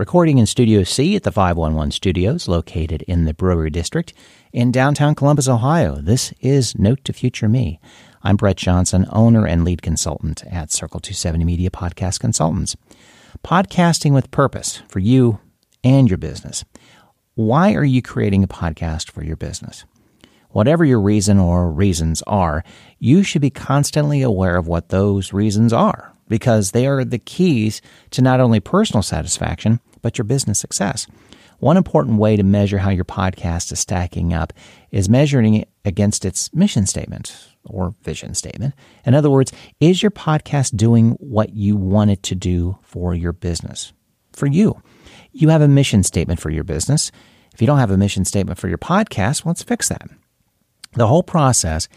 Recording in Studio C at the 511 Studios, located in the Brewery District in downtown Columbus, Ohio. This is Note to Future Me. I'm Brett Johnson, owner and lead consultant at Circle 270 Media Podcast Consultants. Podcasting with purpose for you and your business. Why are you creating a podcast for your business? Whatever your reason or reasons are, you should be constantly aware of what those reasons are because they are the keys to not only personal satisfaction, but your business success. One important way to measure how your podcast is stacking up is measuring it against its mission statement or vision statement. In other words, is your podcast doing what you want it to do for your business? For you. You have a mission statement for your business. If you don't have a mission statement for your podcast, let's fix that. The whole process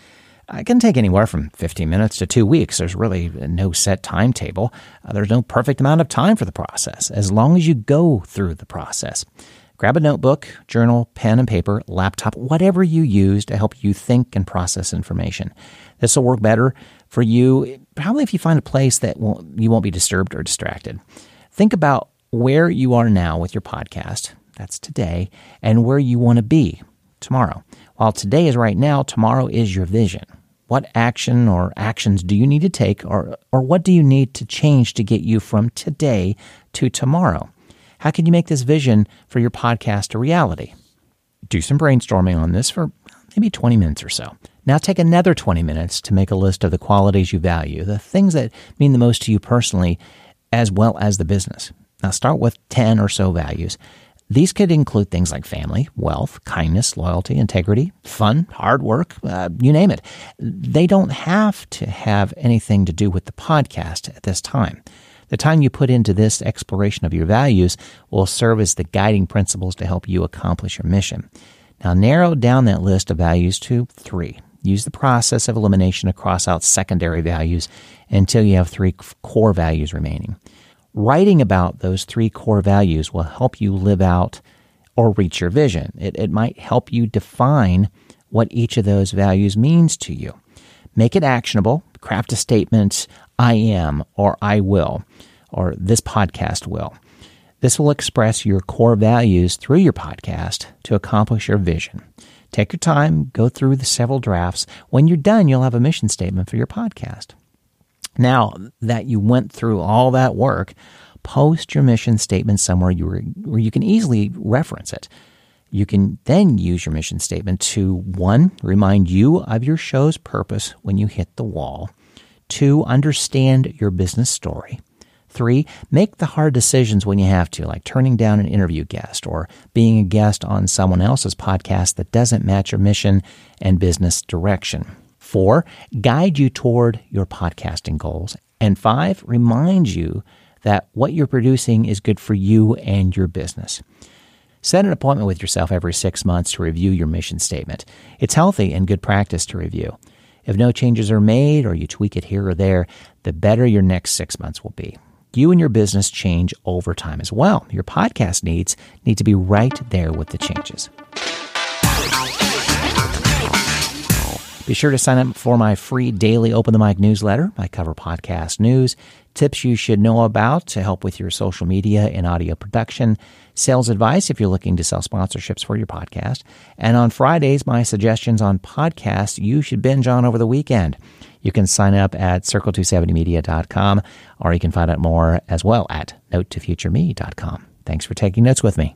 uh, can take anywhere from 15 minutes to two weeks. There's really no set timetable. Uh, there's no perfect amount of time for the process, as long as you go through the process. Grab a notebook, journal, pen and paper, laptop, whatever you use to help you think and process information. This will work better for you, probably if you find a place that won't, you won't be disturbed or distracted. Think about where you are now with your podcast, that's today, and where you want to be tomorrow. While today is right now, tomorrow is your vision. What action or actions do you need to take, or, or what do you need to change to get you from today to tomorrow? How can you make this vision for your podcast a reality? Do some brainstorming on this for maybe 20 minutes or so. Now take another 20 minutes to make a list of the qualities you value, the things that mean the most to you personally, as well as the business. Now start with 10 or so values these could include things like family, wealth, kindness, loyalty, integrity, fun, hard work, uh, you name it. They don't have to have anything to do with the podcast at this time. The time you put into this exploration of your values will serve as the guiding principles to help you accomplish your mission. Now, narrow down that list of values to three. Use the process of elimination to cross out secondary values until you have three core values remaining. Writing about those three core values will help you live out or reach your vision. It, it might help you define what each of those values means to you. Make it actionable. Craft a statement, I am, or I will, or this podcast will. This will express your core values through your podcast to accomplish your vision. Take your time, go through the several drafts. When you're done, you'll have a mission statement for your podcast. Now that you went through all that work, post your mission statement somewhere you were, where you can easily reference it. You can then use your mission statement to one, remind you of your show's purpose when you hit the wall. Two, understand your business story. Three, make the hard decisions when you have to, like turning down an interview guest or being a guest on someone else's podcast that doesn't match your mission and business direction. Four, guide you toward your podcasting goals. And five, remind you that what you're producing is good for you and your business. Set an appointment with yourself every six months to review your mission statement. It's healthy and good practice to review. If no changes are made or you tweak it here or there, the better your next six months will be. You and your business change over time as well. Your podcast needs need to be right there with the changes. Be sure to sign up for my free daily Open the Mic newsletter. I cover podcast news, tips you should know about to help with your social media and audio production, sales advice if you're looking to sell sponsorships for your podcast, and on Fridays, my suggestions on podcasts you should binge on over the weekend. You can sign up at circle270media.com or you can find out more as well at notetofutureme.com. Thanks for taking notes with me.